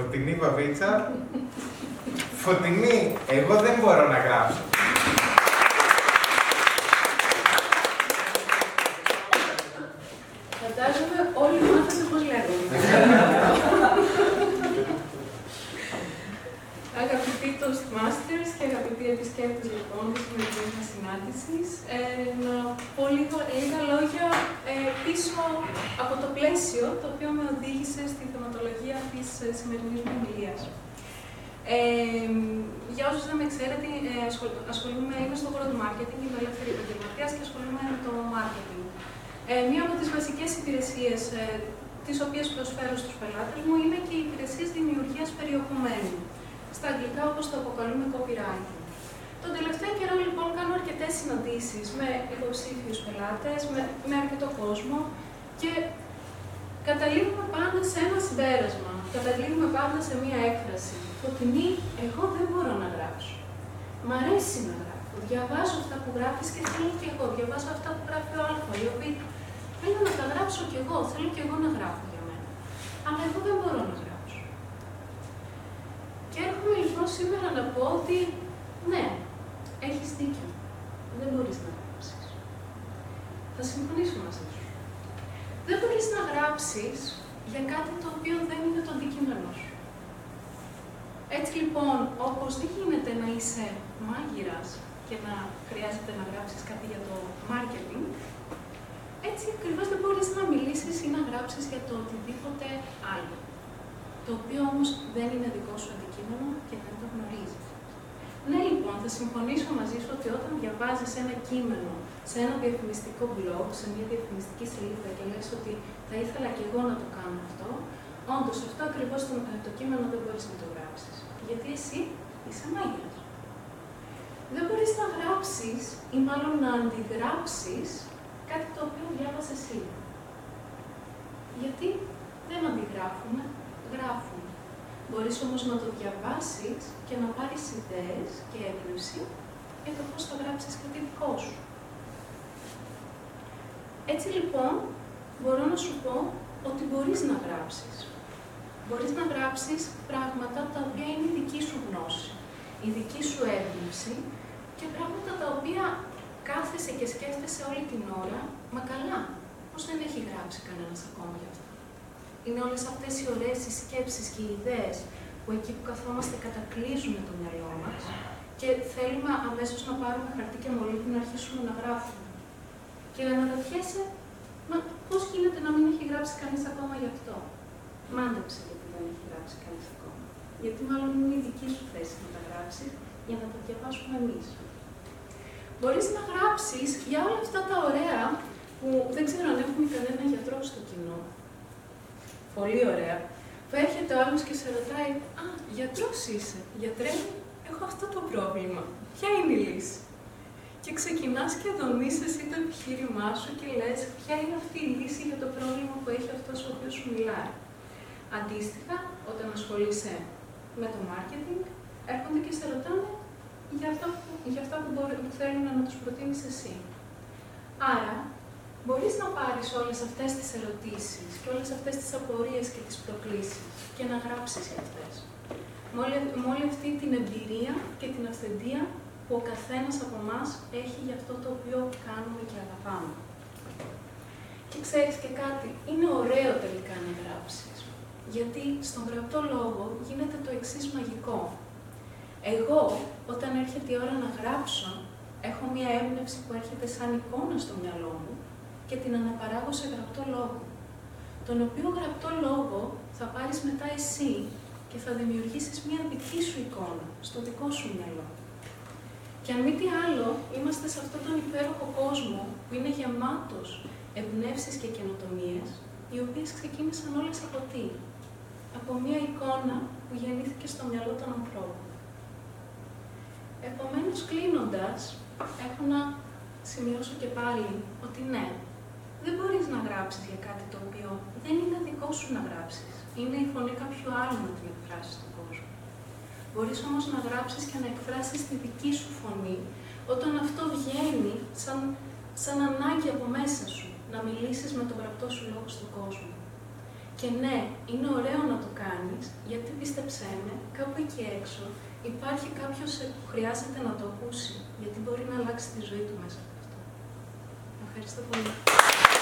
Φωτεινή Βαβίτσα. Φωτεινή, εγώ δεν μπορώ να γράψω. Φαντάζομαι όλοι μάθατε πώς λέγονται. και αγαπητοί επισκέπτες λοιπόν της σημερινής μας συνάντησης, ε, να πω λίγο, λίγα λόγια ε, πίσω από το πλαίσιο το οποίο με οδήγησε στη θεματολογία της ε, σημερινής μου ομιλίας. Ε, για όσους δεν με ξέρετε, ε, ασχολούμαι, είμαι στον χώρο του marketing, είμαι ελεύθερη επαγγελματίας και ασχολούμαι με το marketing. Ε, μία από τις βασικές υπηρεσίες ε, τις οποίες προσφέρω στους πελάτες μου είναι και οι υπηρεσίες δημιουργίας περιεχομένου. Στα αγγλικά όπως το αποκαλούμε copywriting. Τον τελευταίο καιρό λοιπόν κάνω αρκετές συναντήσεις με υποψήφιους πελάτες, με, με αρκετό κόσμο και καταλήγουμε πάντα σε ένα συμπέρασμα. Καταλήγουμε πάντα σε μία έκφραση. Φωτεινή, εγώ δεν μπορώ να γράψω. Μ' αρέσει να γράφω. Διαβάζω αυτά που γράφεις και θέλω και εγώ. Διαβάζω αυτά που γράφει ο Αλφα, οι οποίοι θέλω να τα γράψω κι εγώ. Θέλω κι εγώ να γράφω για μένα. Αλλά εγώ δεν μπορώ να γράψω. Και έρχομαι λοιπόν σήμερα να πω ότι ναι, έχεις δίκιο. Δεν μπορείς να γράψεις. Θα συμφωνήσω μαζί σου. Δεν μπορείς να γράψεις για κάτι το οποίο δεν είναι το αντικείμενό σου. Έτσι λοιπόν, όπως δεν γίνεται να είσαι μάγειρας και να χρειάζεται να γράψεις κάτι για το marketing, έτσι ακριβώς δεν μπορείς να μιλήσεις ή να γράψεις για το οτιδήποτε άλλο. Το οποίο όμως δεν είναι δικό σου αντικείμενο και δεν το γνωρίζεις. Ναι, λοιπόν, θα συμφωνήσω μαζί σου ότι όταν διαβάζεις ένα κείμενο σε ένα διαφημιστικό blog, σε μια διαφημιστική σελίδα και λες ότι θα ήθελα και εγώ να το κάνω αυτό, όντως αυτό ακριβώς το, το κείμενο δεν μπορείς να το γράψεις. Γιατί εσύ είσαι μάγειρα. Δεν μπορείς να γράψεις ή μάλλον να αντιγράψεις κάτι το οποίο διάβασες εσύ. Γιατί δεν αντιγράφουμε, γράφουμε. Μπορείς όμως να το διαβάσεις και να πάρεις ιδέες και έμπνευση για το πώς θα γράψεις κάτι δικό σου. Έτσι λοιπόν, μπορώ να σου πω ότι μπορείς να γράψεις. Μπορείς να γράψεις πράγματα τα οποία είναι η δική σου γνώση, η δική σου έμπνευση και πράγματα τα οποία κάθεσαι και σκέφτεσαι όλη την ώρα, μα καλά, πώς δεν έχει γράψει κανένας ακόμα γι' αυτό. Είναι όλες αυτές οι ωραίες οι σκέψεις και οι ιδέες που εκεί που καθόμαστε κατακλείζουν το μυαλό μας και θέλουμε αμέσως να πάρουμε χαρτί και μολύβι να αρχίσουμε να γράφουμε. Και να αναρωτιέσαι, μα πώς γίνεται να μην έχει γράψει κανείς ακόμα γι' αυτό; Μάντεψε γιατί δεν έχει γράψει κανείς ακόμα. Γιατί μάλλον είναι η δική σου θέση να τα γράψεις για να τα διαβάσουμε εμείς. Μπορείς να γράψεις για όλα αυτά τα ωραία που δεν ξέρω αν έχουμε κανένα γιατρό στο κοινό. Πολύ ωραία. Που έρχεται ο άλλος και σε ρωτάει, Α, γιατρός είσαι, γιατρέ, έχω αυτό το πρόβλημα. Ποια είναι η λύση; Και ξεκινάς και δομείς εσύ το επιχείρημά σου και λες ποια είναι αυτή η λύση για το πρόβλημα που έχει αυτός ο οποίος σου μιλάει; Αντίστοιχα, όταν ασχολείσαι με το marketing, έρχονται και σε ρωτάνε για αυτά που, για αυτά που, μπορεί, που θέλουν να τους προτείνεις εσύ. Άρα, μπορείς να πάρεις όλες αυτές τις ερωτήσεις και όλες αυτές τις απορίες και τις προκλήσεις και να γράψεις για αυτές. Με όλη, με όλη αυτή την εμπειρία και την αυθεντία που ο καθένας από εμάς έχει για αυτό το οποίο κάνουμε και αγαπάμε. Και ξέρεις και κάτι, είναι ωραίο τελικά να γράψεις. Γιατί στον γραπτό λόγο γίνεται το εξής μαγικό. Εγώ, όταν έρχεται η ώρα να γράψω, έχω μία έμπνευση που έρχεται σαν εικόνα στο μυαλό μου και την αναπαράγω σε γραπτό λόγο. Τον οποίο γραπτό λόγο θα πάρεις μετά εσύ και θα δημιουργήσεις μία δική σου εικόνα, στο δικό σου μυαλό. Και αν μη τι άλλο, είμαστε σε αυτόν τον υπέροχο κόσμο που είναι γεμάτος εμπνεύσεις και καινοτομίες, οι οποίες ξεκίνησαν όλες από τι; Από μία εικόνα που γεννήθηκε στο μυαλό των ανθρώπων. Επομένως, κλείνοντας, έχω να σημειώσω και πάλι ότι ναι, δεν μπορείς να γράψεις για κάτι το οποίο δεν είναι δικό σου να γράψεις. Είναι η φωνή κάποιου άλλου να την εκφράσεις στον κόσμο. Μπορείς όμως να γράψεις και να εκφράσεις τη δική σου φωνή όταν αυτό βγαίνει σαν, σαν ανάγκη από μέσα σου, να μιλήσεις με τον γραπτό σου λόγο στον κόσμο. Και ναι, είναι ωραίο να το κάνεις, γιατί πιστεύω κάπου εκεί έξω υπάρχει κάποιος που χρειάζεται να το ακούσει, γιατί μπορεί να αλλάξει τη ζωή του μέσα από αυτό. Ευχαριστώ πολύ.